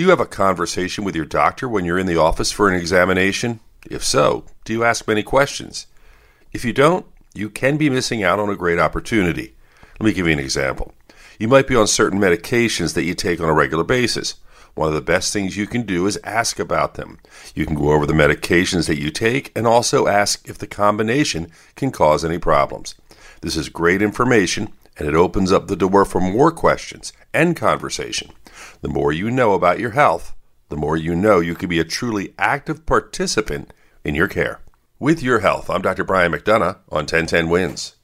Do you have a conversation with your doctor when you're in the office for an examination? If so, do you ask many questions? If you don't, you can be missing out on a great opportunity. Let me give you an example. You might be on certain medications that you take on a regular basis. One of the best things you can do is ask about them. You can go over the medications that you take and also ask if the combination can cause any problems. This is great information and it opens up the door for more questions and conversation. The more you know about your health, the more you know you can be a truly active participant in your care. With your health, I'm Dr. Brian McDonough on 1010 Wins.